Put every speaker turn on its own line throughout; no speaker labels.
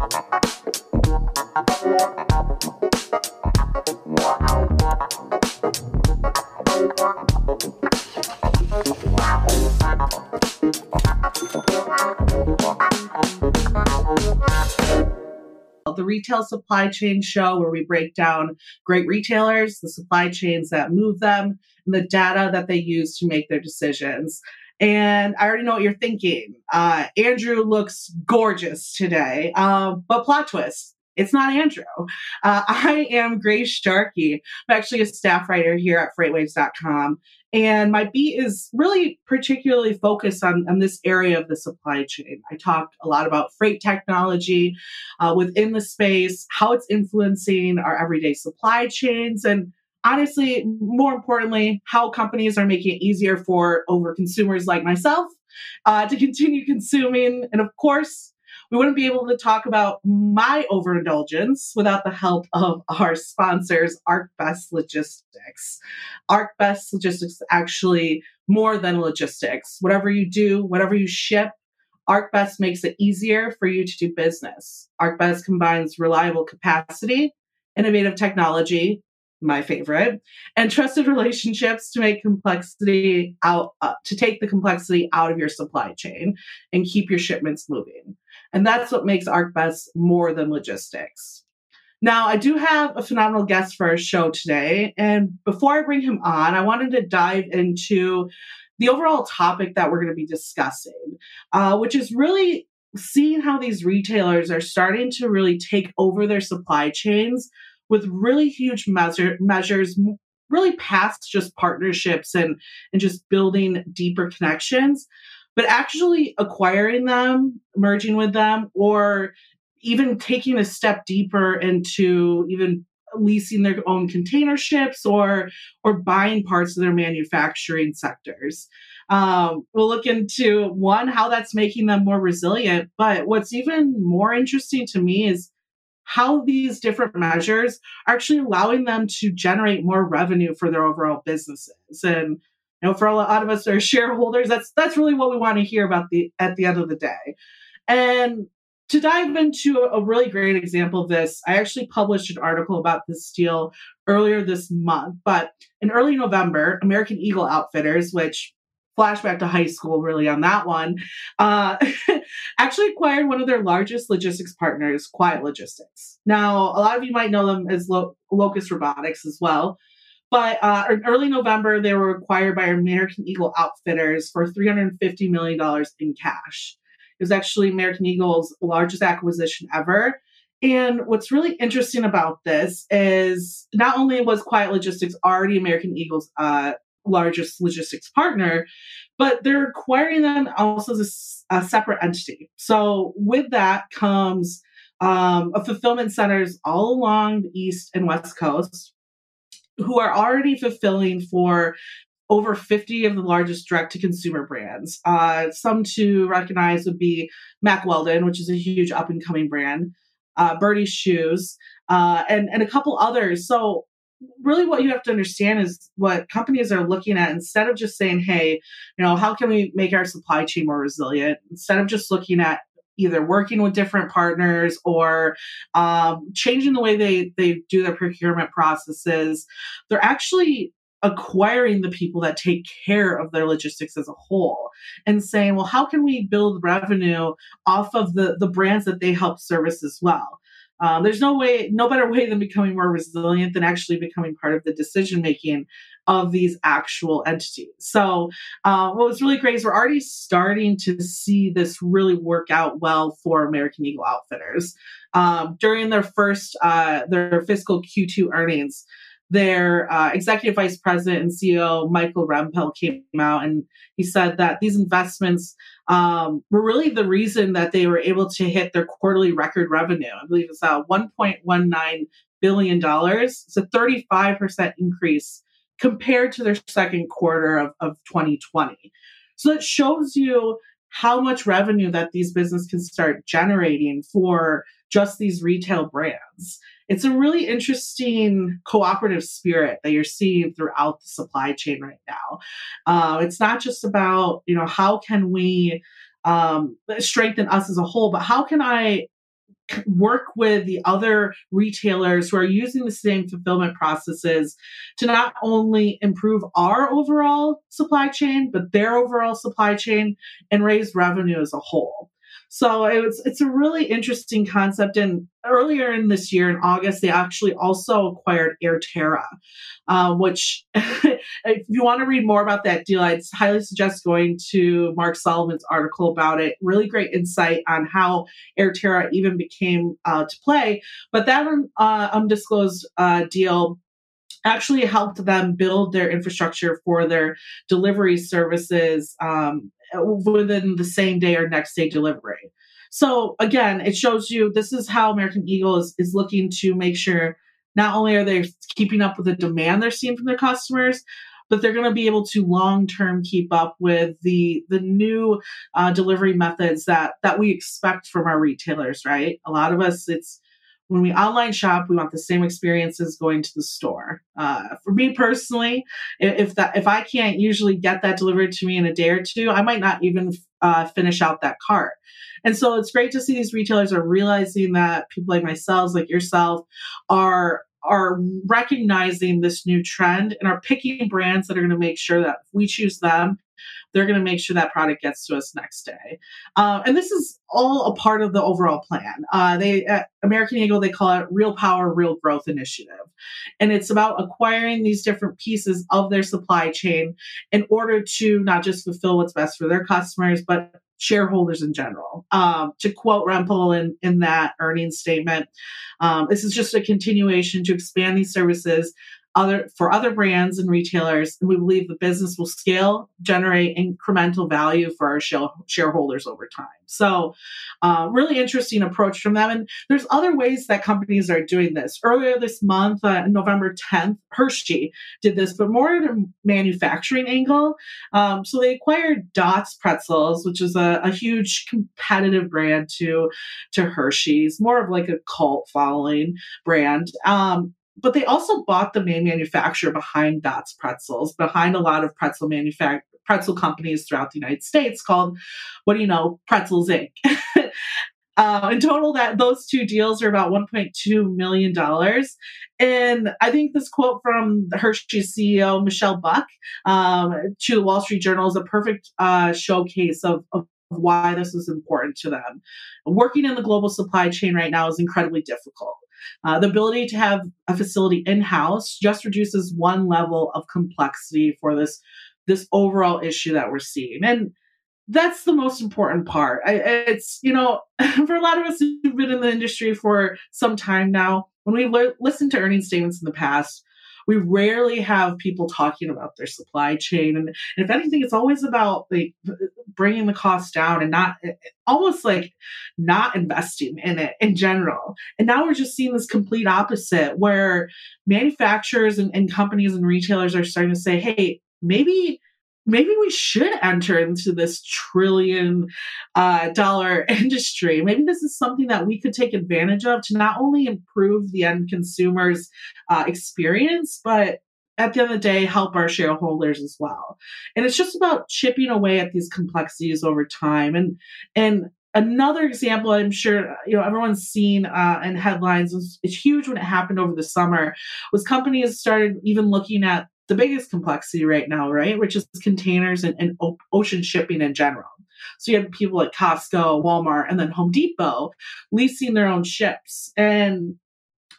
the Retail Supply Chain Show, where we break down great retailers, the supply chains that move them, and the data that they use to make their decisions. And I already know what you're thinking. Uh, Andrew looks gorgeous today, uh, but plot twist. It's not Andrew. Uh, I am Grace Sharkey. I'm actually a staff writer here at freightwaves.com. And my beat is really particularly focused on, on this area of the supply chain. I talk a lot about freight technology uh, within the space, how it's influencing our everyday supply chains, and honestly, more importantly, how companies are making it easier for over consumers like myself uh, to continue consuming. And of course, we wouldn't be able to talk about my overindulgence without the help of our sponsors, ArcBest Logistics. ArcBest Logistics actually more than logistics. Whatever you do, whatever you ship, ArcBest makes it easier for you to do business. ArcBest combines reliable capacity, innovative technology, my favorite, and trusted relationships to make complexity out, uh, to take the complexity out of your supply chain and keep your shipments moving. And that's what makes ArcBest more than logistics. Now, I do have a phenomenal guest for our show today. And before I bring him on, I wanted to dive into the overall topic that we're going to be discussing, uh, which is really seeing how these retailers are starting to really take over their supply chains with really huge measure, measures, really past just partnerships and, and just building deeper connections, but actually acquiring them, merging with them, or even taking a step deeper into even leasing their own container ships or or buying parts of their manufacturing sectors. Um, we'll look into one how that's making them more resilient, but what's even more interesting to me is how these different measures are actually allowing them to generate more revenue for their overall businesses. And you know, for a lot of us are shareholders, that's that's really what we want to hear about the at the end of the day. And to dive into a really great example of this, I actually published an article about this deal earlier this month. But in early November, American Eagle Outfitters, which flashback to high school really on that one, uh, actually acquired one of their largest logistics partners, Quiet Logistics. Now, a lot of you might know them as Lo- Locus Robotics as well. But uh, in early November, they were acquired by American Eagle Outfitters for $350 million in cash. It was actually American Eagle's largest acquisition ever. And what's really interesting about this is not only was Quiet Logistics already American Eagle's uh, largest logistics partner, but they're acquiring them also as a, a separate entity. So with that comes um, fulfillment centers all along the east and west coast who are already fulfilling for over 50 of the largest direct to consumer brands. Uh, some to recognize would be Mack Weldon, which is a huge up and coming brand, uh, Birdie's Shoes, uh, and, and a couple others. So really what you have to understand is what companies are looking at instead of just saying hey you know how can we make our supply chain more resilient? Instead of just looking at either working with different partners or um, changing the way they they do their procurement processes they're actually acquiring the people that take care of their logistics as a whole and saying well how can we build revenue off of the the brands that they help service as well um, there's no way, no better way than becoming more resilient than actually becoming part of the decision making of these actual entities. So, uh, what was really great is we're already starting to see this really work out well for American Eagle Outfitters. Um, during their first, uh, their fiscal Q2 earnings, their uh, executive vice president and CEO, Michael Rempel, came out and he said that these investments um, were really the reason that they were able to hit their quarterly record revenue. I believe it's uh, $1.19 billion. It's a 35% increase compared to their second quarter of, of 2020. So it shows you how much revenue that these businesses can start generating for just these retail brands it's a really interesting cooperative spirit that you're seeing throughout the supply chain right now. Uh, it's not just about, you know, how can we um, strengthen us as a whole, but how can I work with the other retailers who are using the same fulfillment processes to not only improve our overall supply chain, but their overall supply chain and raise revenue as a whole. So it was, it's a really interesting concept. And earlier in this year, in August, they actually also acquired Airterra, uh, which, if you want to read more about that deal, I'd highly suggest going to Mark Sullivan's article about it. Really great insight on how Airterra even became uh, to play. But that uh, undisclosed uh, deal actually helped them build their infrastructure for their delivery services um, within the same day or next day delivery. So again, it shows you this is how American Eagle is, is looking to make sure not only are they keeping up with the demand they're seeing from their customers, but they're going to be able to long term keep up with the the new uh, delivery methods that that we expect from our retailers. Right, a lot of us it's when we online shop, we want the same experience as going to the store. Uh, for me personally, if that if I can't usually get that delivered to me in a day or two, I might not even uh, finish out that cart. And so it's great to see these retailers are realizing that people like myself, like yourself, are are recognizing this new trend and are picking brands that are going to make sure that we choose them, they're going to make sure that product gets to us next day. Uh, and this is all a part of the overall plan. Uh, they at American Eagle they call it Real Power, Real Growth Initiative, and it's about acquiring these different pieces of their supply chain in order to not just fulfill what's best for their customers, but shareholders in general. Um, to quote Rempel in, in that earnings statement, um, this is just a continuation to expand these services other for other brands and retailers and we believe the business will scale generate incremental value for our shareholders over time. So uh, really interesting approach from them. And there's other ways that companies are doing this. Earlier this month uh, november 10th hershey did this but more at a manufacturing angle. Um, so they acquired dots pretzels which is a, a huge competitive brand to to hershey's more of like a cult following brand. Um, but they also bought the main manufacturer behind Dots Pretzels, behind a lot of pretzel manufacture pretzel companies throughout the United States called, what do you know, Pretzels Inc. uh, in total, that those two deals are about 1.2 million dollars. And I think this quote from Hershey's CEO Michelle Buck um, to the Wall Street Journal is a perfect uh, showcase of, of why this is important to them. Working in the global supply chain right now is incredibly difficult. Uh, the ability to have a facility in house just reduces one level of complexity for this this overall issue that we're seeing, and that's the most important part. I, it's you know for a lot of us who've been in the industry for some time now, when we've le- listened to earnings statements in the past, we rarely have people talking about their supply chain and, and, if anything it's always about like bringing the cost down and not eh, eh, almost like not investing in it in general. And now we're just seeing this complete opposite where manufacturers and, and companies and retailers are starting to say hey maybe maybe we should enter into this trillion uh, dollar industry. Maybe this is something that we could take advantage of to not only improve the end consumer's uh, experience, but at the end of the day, help our shareholders as well. And it's just about chipping away at these complexities over time. And and another example, I'm sure you know everyone's seen uh, in headlines. It's huge when it happened over the summer. Was companies started even looking at the biggest complexity right now, right? Which is containers and, and ocean shipping in general. So you have people like Costco, Walmart, and then Home Depot leasing their own ships. And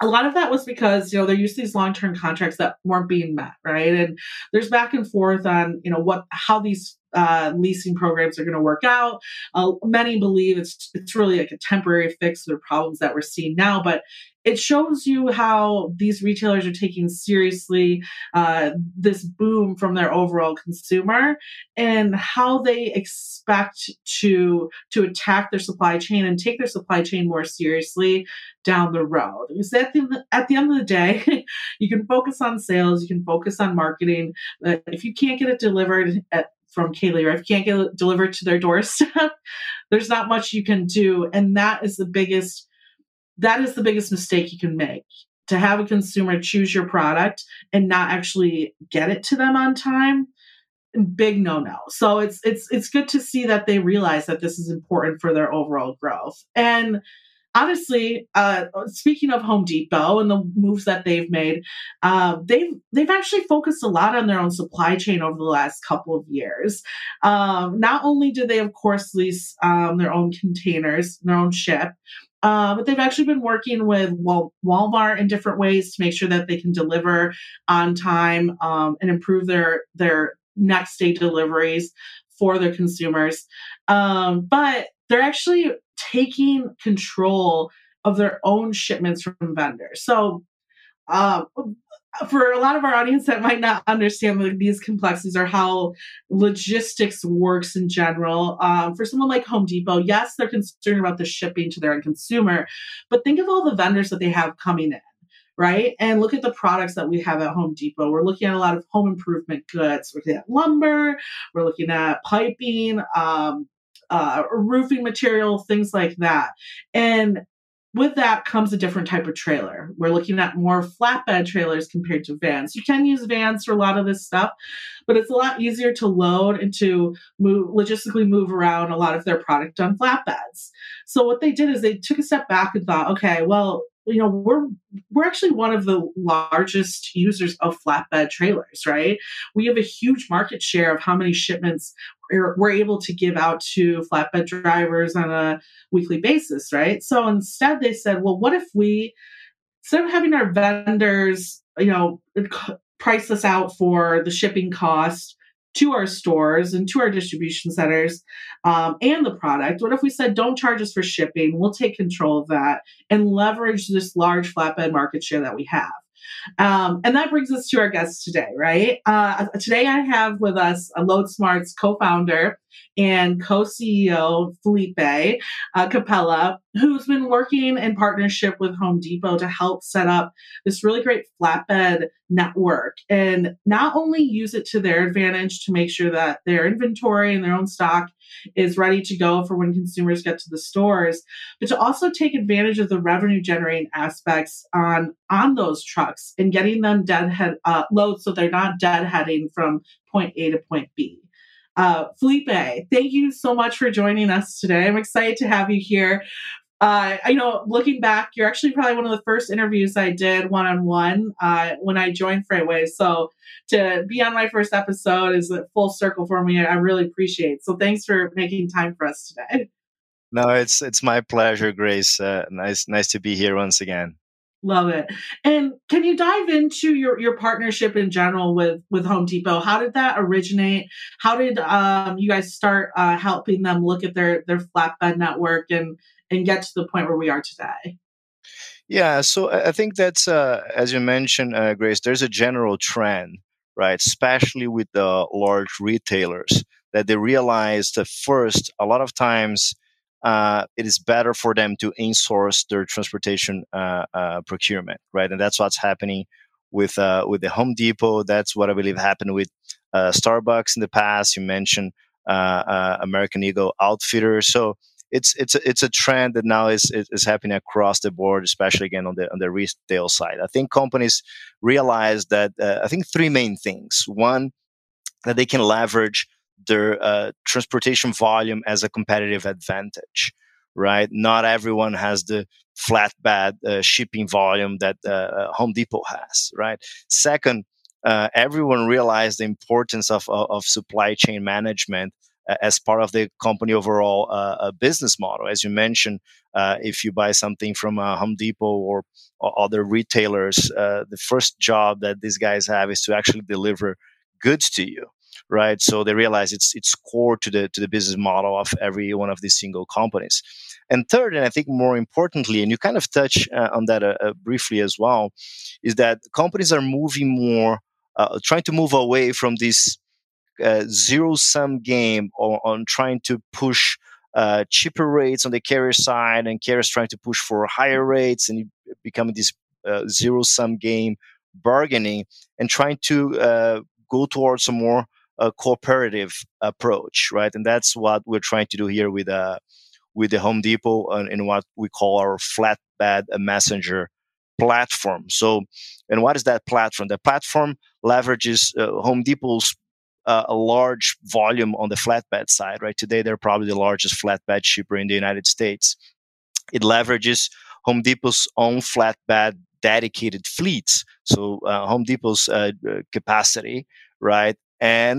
a lot of that was because you know they're used to these long-term contracts that weren't being met right and there's back and forth on you know what how these uh, leasing programs are going to work out. Uh, many believe it's it's really like a temporary fix to the problems that we're seeing now, but it shows you how these retailers are taking seriously uh, this boom from their overall consumer and how they expect to to attack their supply chain and take their supply chain more seriously down the road. Because at the, at the end of the day, you can focus on sales, you can focus on marketing. But if you can't get it delivered at from Kaylee, or if you can't get delivered to their doorstep, there's not much you can do. And that is the biggest, that is the biggest mistake you can make. To have a consumer choose your product and not actually get it to them on time, big no-no. So it's it's it's good to see that they realize that this is important for their overall growth. And honestly, uh, speaking of Home Depot and the moves that they've made, uh, they've they've actually focused a lot on their own supply chain over the last couple of years. Um, not only do they, of course, lease um, their own containers, their own ship, uh, but they've actually been working with Walmart in different ways to make sure that they can deliver on time um, and improve their their next day deliveries for their consumers. Um, but they're actually taking control of their own shipments from vendors. So, uh, for a lot of our audience that might not understand like, these complexities or how logistics works in general, um, for someone like Home Depot, yes, they're concerned about the shipping to their end consumer, but think of all the vendors that they have coming in right? And look at the products that we have at Home Depot. We're looking at a lot of home improvement goods. We're looking at lumber, we're looking at piping, um, uh, roofing material, things like that. And with that comes a different type of trailer. We're looking at more flatbed trailers compared to vans. You can use vans for a lot of this stuff, but it's a lot easier to load and to move logistically move around a lot of their product on flatbeds. So what they did is they took a step back and thought, okay, well, you know we're we're actually one of the largest users of flatbed trailers right? We have a huge market share of how many shipments we're, we're able to give out to flatbed drivers on a weekly basis right? So instead they said well what if we instead of having our vendors you know price us out for the shipping cost to our stores and to our distribution centers um, and the product? What if we said, don't charge us for shipping? We'll take control of that and leverage this large flatbed market share that we have. Um, and that brings us to our guest today, right? Uh, today I have with us a Loadsmart's co-founder and co-CEO Felipe uh, Capella, who's been working in partnership with Home Depot to help set up this really great flatbed network and not only use it to their advantage to make sure that their inventory and their own stock is ready to go for when consumers get to the stores, but to also take advantage of the revenue generating aspects on on those trucks and getting them deadhead uh, loads so they're not deadheading from point A to point B. Uh, Felipe, thank you so much for joining us today. I'm excited to have you here. Uh, I know looking back, you're actually probably one of the first interviews I did one on one when I joined FreightWaves. So to be on my first episode is a full circle for me. I really appreciate. So thanks for making time for us today.
No, it's it's my pleasure, Grace. Uh, nice nice to be here once again.
Love it. And can you dive into your, your partnership in general with, with Home Depot? How did that originate? How did um, you guys start uh, helping them look at their, their flatbed network and, and get to the point where we are today?
Yeah, so I think that's, uh, as you mentioned, uh, Grace, there's a general trend, right? Especially with the large retailers that they realize that first, a lot of times uh, it is better for them to insource their transportation uh, uh, procurement, right? And that's what's happening with uh, with the Home Depot. That's what I believe happened with Starbucks in the past. You mentioned American Eagle Outfitters, so it's it's a, it's a trend that now is, is happening across the board, especially again on the on the retail side. I think companies realize that I think three main things. One, that they can leverage their uh, transportation volume as a competitive advantage, right? Not everyone has the flatbed uh, shipping volume that uh, uh Home Depot has, right? Second, uh, everyone realized the importance of, of, of supply chain management uh, as part of the company overall business model. As you mentioned, if you buy something from Home Depot or, or other retailers, the first job that these guys have is to actually deliver goods to you right? So they realize it's it's core to the to the business model of every one of these single companies. And third, and I think more importantly, and you kind of touch uh, on that uh, uh, briefly as well, is that companies are moving more, uh, trying to move away from this uh, zero sum game on, on, trying to push. Uh, cheaper rates on the carrier side, and carriers trying to push for higher rates, and becoming this zero sum game bargaining, and trying to go towards a more a cooperative approach, right? And that's what we're trying to do here with uh, with the Home Depot and in what we call our flatbed messenger platform. So, and what is that platform? The platform leverages uh, Home Depot's uh, a large volume on the flatbed side, right? Today, they're probably the largest flatbed shipper in the United States. It leverages Home Depot's own flatbed dedicated fleets, so uh, Home Depot's uh, capacity, right? And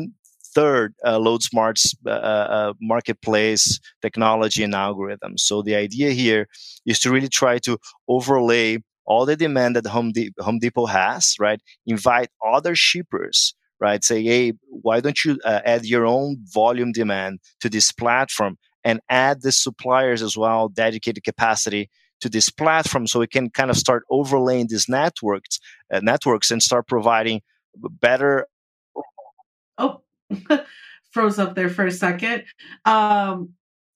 third, uh, Loadsmart's uh, uh, marketplace technology and algorithms. So the idea here is to really try to overlay all the demand that Home, De- Home Depot has, right? Invite other shippers, right? Say, hey, why don't you uh, add your own volume demand to this platform and add the suppliers as well, dedicated capacity to this platform, so we can kind of start overlaying these networks, uh, networks, and start providing better.
Oh, froze up there for a second. Um,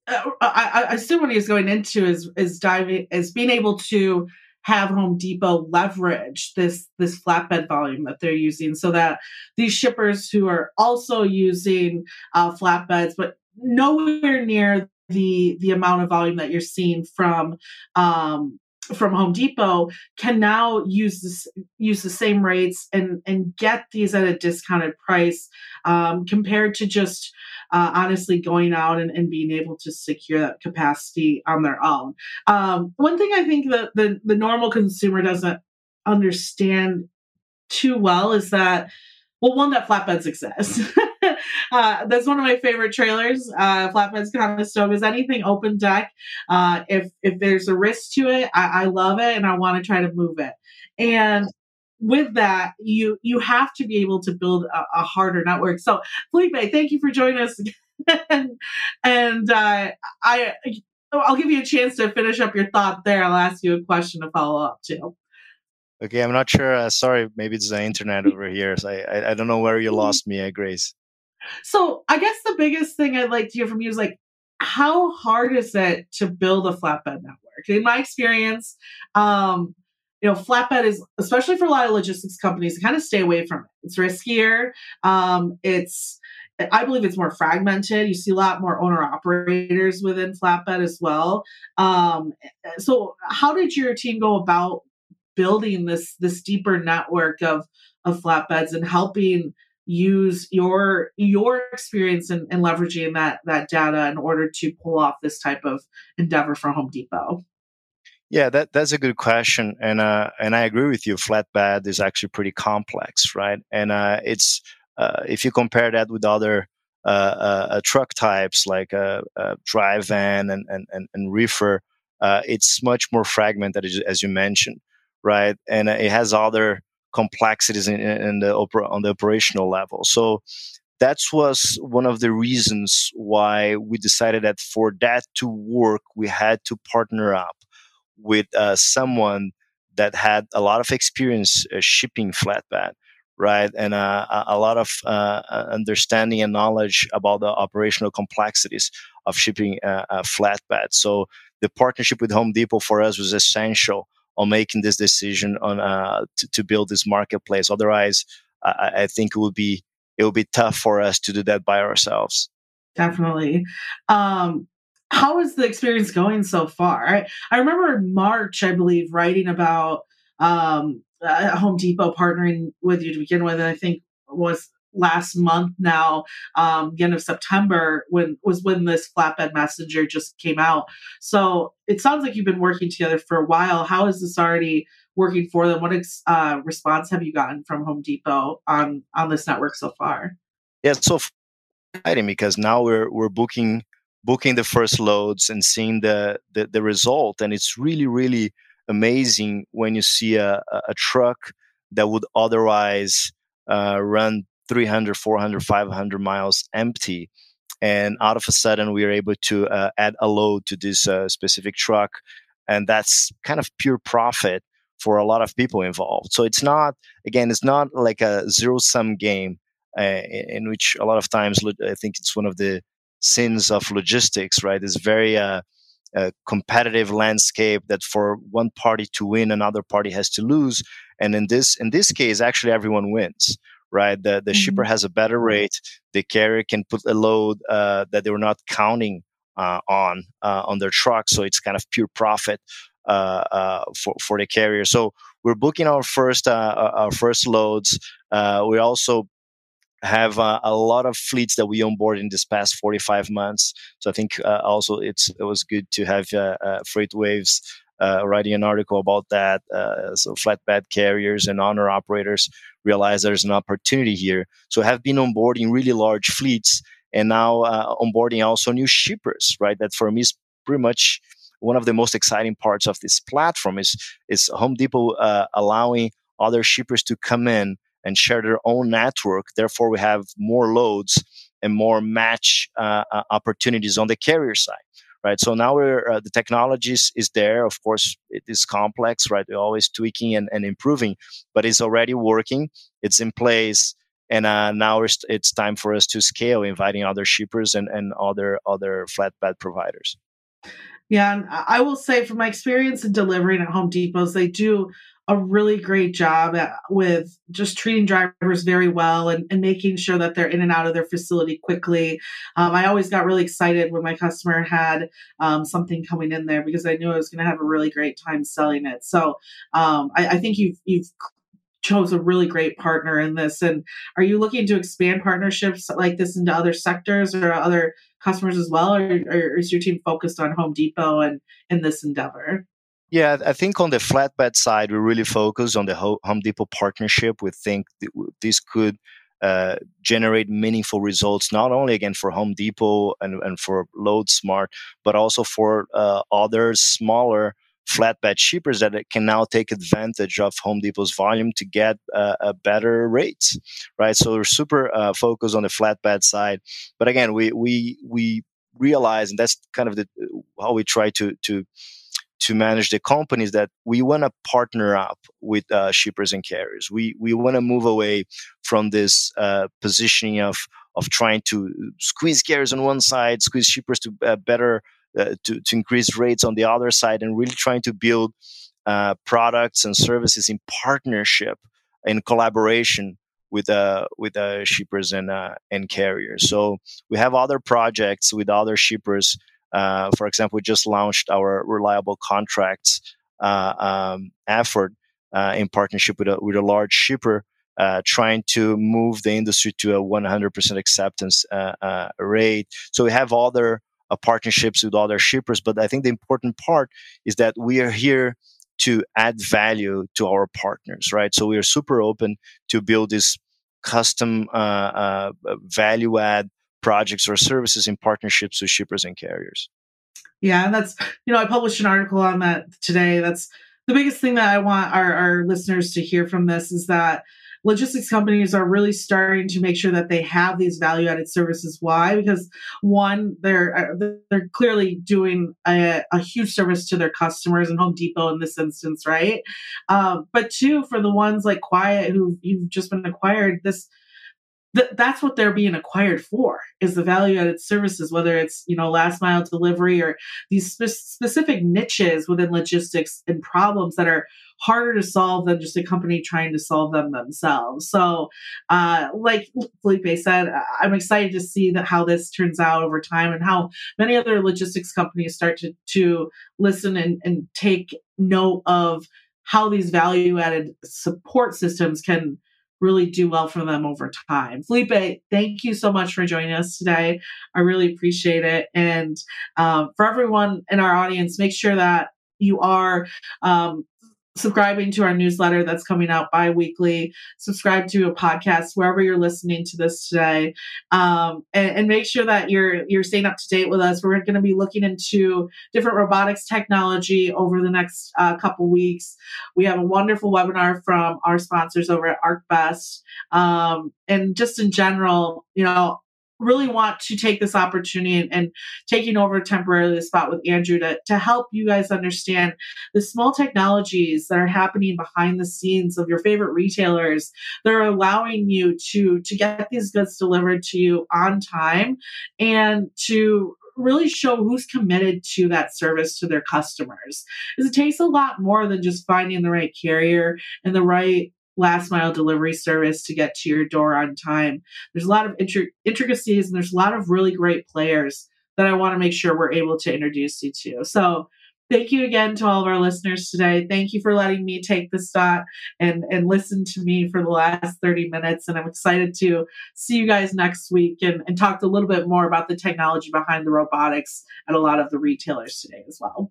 uh, I, I assume what he's going into is is diving is being able to have Home Depot leverage this this flatbed volume that they're using, so that these shippers who are also using uh, flatbeds, but nowhere near the the amount of volume that you're seeing from um, from Home Depot can now use this use the same rates and and get these at a discounted price um, compared to just uh, honestly going out and, and being able to secure that capacity on their own. Um, one thing I think that the the normal consumer doesn't understand too well is that well one that flatbeds exist uh, that's one of my favorite trailers. Uh, Flatbeds is anything open deck. Uh, if if there's a risk to it, I, I love it and I want to try to move it. And with that, you you have to be able to build a, a harder network. So, Felipe, thank you for joining us. and, and uh, I I'll give you a chance to finish up your thought there. I'll ask you a question to follow up too.
Okay, I'm not sure. Uh, sorry, maybe it's the internet over here. So I, I, I don't know where you mm-hmm. lost me, uh, Grace.
So I guess the biggest thing I'd like to hear from you is like, how hard is it to build a flatbed network? In my experience, um, you know, flatbed is especially for a lot of logistics companies to kind of stay away from it. It's riskier. Um, it's I believe it's more fragmented. You see a lot more owner operators within flatbed as well. Um, so, how did your team go about building this this deeper network of of flatbeds and helping use your your experience in, in leveraging that that data in order to pull off this type of endeavor for Home Depot?
Yeah, that that's a good question, and uh, and I agree with you. Flatbed is actually pretty complex, right? And uh, it's uh, if you compare that with other uh, uh, uh, truck types like a, dry van and and and, and reefer, it's much more fragmented, as you mentioned, right? And it has other complexities in, in the opera, on the operational level. So that was one of the reasons why we decided that for that to work, we had to partner up with uh, someone that had a lot of experience uh, shipping flatbed, right, and uh, a lot of uh, uh, understanding and knowledge about the operational complexities of shipping uh, a flatbed. So the partnership with Home Depot for us was essential on making this decision on uh, to, to build this marketplace. Otherwise, I, I think it would be it would be tough for us to do that by ourselves.
Definitely. Um, how is the experience going so far? I, I remember in March, I believe, writing about um, Home Depot partnering with you to begin with. And I think was last month now, um, end of September, when was when this flatbed messenger just came out. So it sounds like you've been working together for a while. How is this already working for them? What ex, uh, response have you gotten from Home Depot on on this network so far?
Yeah, so exciting because now we're we're booking booking the first loads and seeing the the, the result, and it's really really amazing when you see a, a truck that would otherwise uh, run 300, 400, 500 miles empty. And out of a sudden, we are able to uh, add a load to this uh, specific truck. And that's kind of pure profit for a lot of people involved. So it's not, again, it's not like a zero sum game uh, in which a lot of times I think it's one of the sins of logistics, right? It's very uh, competitive landscape that for one party to win, another party has to lose. And in this in this case, actually everyone wins, right? The the mm-hmm. shipper has a better rate. The carrier can put a load uh, that they were not counting uh, on uh, on their truck, so it's kind of pure profit uh, uh, for for the carrier. So we're booking our first uh, our first loads. we also have uh, a lot of fleets that we onboard in this past 45 months. So I think uh, also it's it was good to have uh, FreightWaves uh, writing an article about that. Uh, so flatbed carriers and owner operators realize there's an opportunity here. So have been onboarding really large fleets and now onboarding also new shippers, right? That for me is pretty much one of the most exciting parts of this platform is is Home Depot allowing other shippers to come in and share their own network. Therefore, we have more loads and more match uh, uh, opportunities on the carrier side. Right. So now we're, uh, the technology is, is there. Of course, it is complex, right? We're always tweaking and, and improving, but it's already working. It's in place. And uh, now it's, it's time for us to scale, inviting other shippers and, and other other flatbed providers.
Yeah, and I will say from my experience in delivering at Home Depots, they do a really great job at, with just treating drivers very well and, and, making sure that they're in and out of their facility quickly. Um, I always got really excited when my customer had um, something coming in there because I knew I was going to have a really great time selling it. So um, I, I, think you've you've chose a really great partner in this. And are you looking to expand partnerships like this into other sectors or other customers as well, or, or is your team focused on Home Depot and in this endeavor?
Yeah, I think on the flatbed side, we really focus on the Home Depot partnership. We think this could uh, generate meaningful results, not only again for Home Depot and, and for Loadsmart, but also for uh, other smaller flatbed shippers that can now take advantage of Home Depot's volume to get uh, a better rates, right? So we're super uh, focused on the flatbed side, but again, we we we realize, and that's kind of the how we try to to to manage the companies that we want to partner up with uh, shippers and carriers. We we want to move away from this uh, positioning of of trying to squeeze carriers on one side, squeeze shippers to uh, better uh, to to increase rates on the other side, and really trying to build uh, products and services in partnership in collaboration with uh with uh shippers and uh and carriers. So we have other projects with other shippers uh, for example, we just launched our reliable contracts uh, um, effort uh, in partnership with a, with a large shipper, uh, trying to move the industry to a 100% acceptance uh, uh, rate. So we have other partnerships with other shippers, but I think the important part is that we are here to add value to our partners, right? So we are super open to build this custom value add projects or services in partnerships with shippers and carriers.
Yeah, and that's you know I published an article on that today. That's the biggest thing that I want our, our listeners to hear from this is that logistics companies are really starting to make sure that they have these value added services. Why? Because one, they're uh, they're clearly doing a, a, huge service to their customers and Home Depot in this instance, right? Um, but two, for the ones like Quiet who you've just been acquired, this th- that's what they're being acquired for is the value added services whether it's you know last mile delivery or these spe- specific niches within logistics and problems that are harder to solve than just a company trying to solve them themselves. So uh, like felipe said i'm excited to see that how this turns out over time and how many other logistics companies start to, to listen and, and take note of how these value added support systems can really do well for them over time. Felipe, thank you so much for joining us today. I really appreciate it. And um, for everyone in our audience, make sure that you are um, subscribing to our newsletter that's coming out bi-weekly. Subscribe to a podcast wherever you're listening to this today. Um, and, and, make sure that you're you're staying up to date with us. We're going to be looking into different robotics technology over the next uh, couple weeks. We have a wonderful webinar from our sponsors over at arcbest. Um, and just in general you know really want to take this opportunity and, and, taking over temporarily the spot with Andrew to, to help you guys understand the small technologies that are happening behind the scenes of your favorite retailers that are allowing you to to get these goods delivered to you on time and to really show who's committed to that service to their customers. Because it takes a lot more than just finding the right carrier and the right last mile delivery service to get to your door on time. There's a lot of intri- intricacies and there's a lot of really great players that I want to make sure we're able to introduce you to. So Thank you again to all of our listeners today. Thank you for letting me take the dot and, and listen to me for the last 30 minutes. And I'm excited to see you guys next week and, and talk a little bit more about the technology behind the robotics at a lot of the retailers today as well.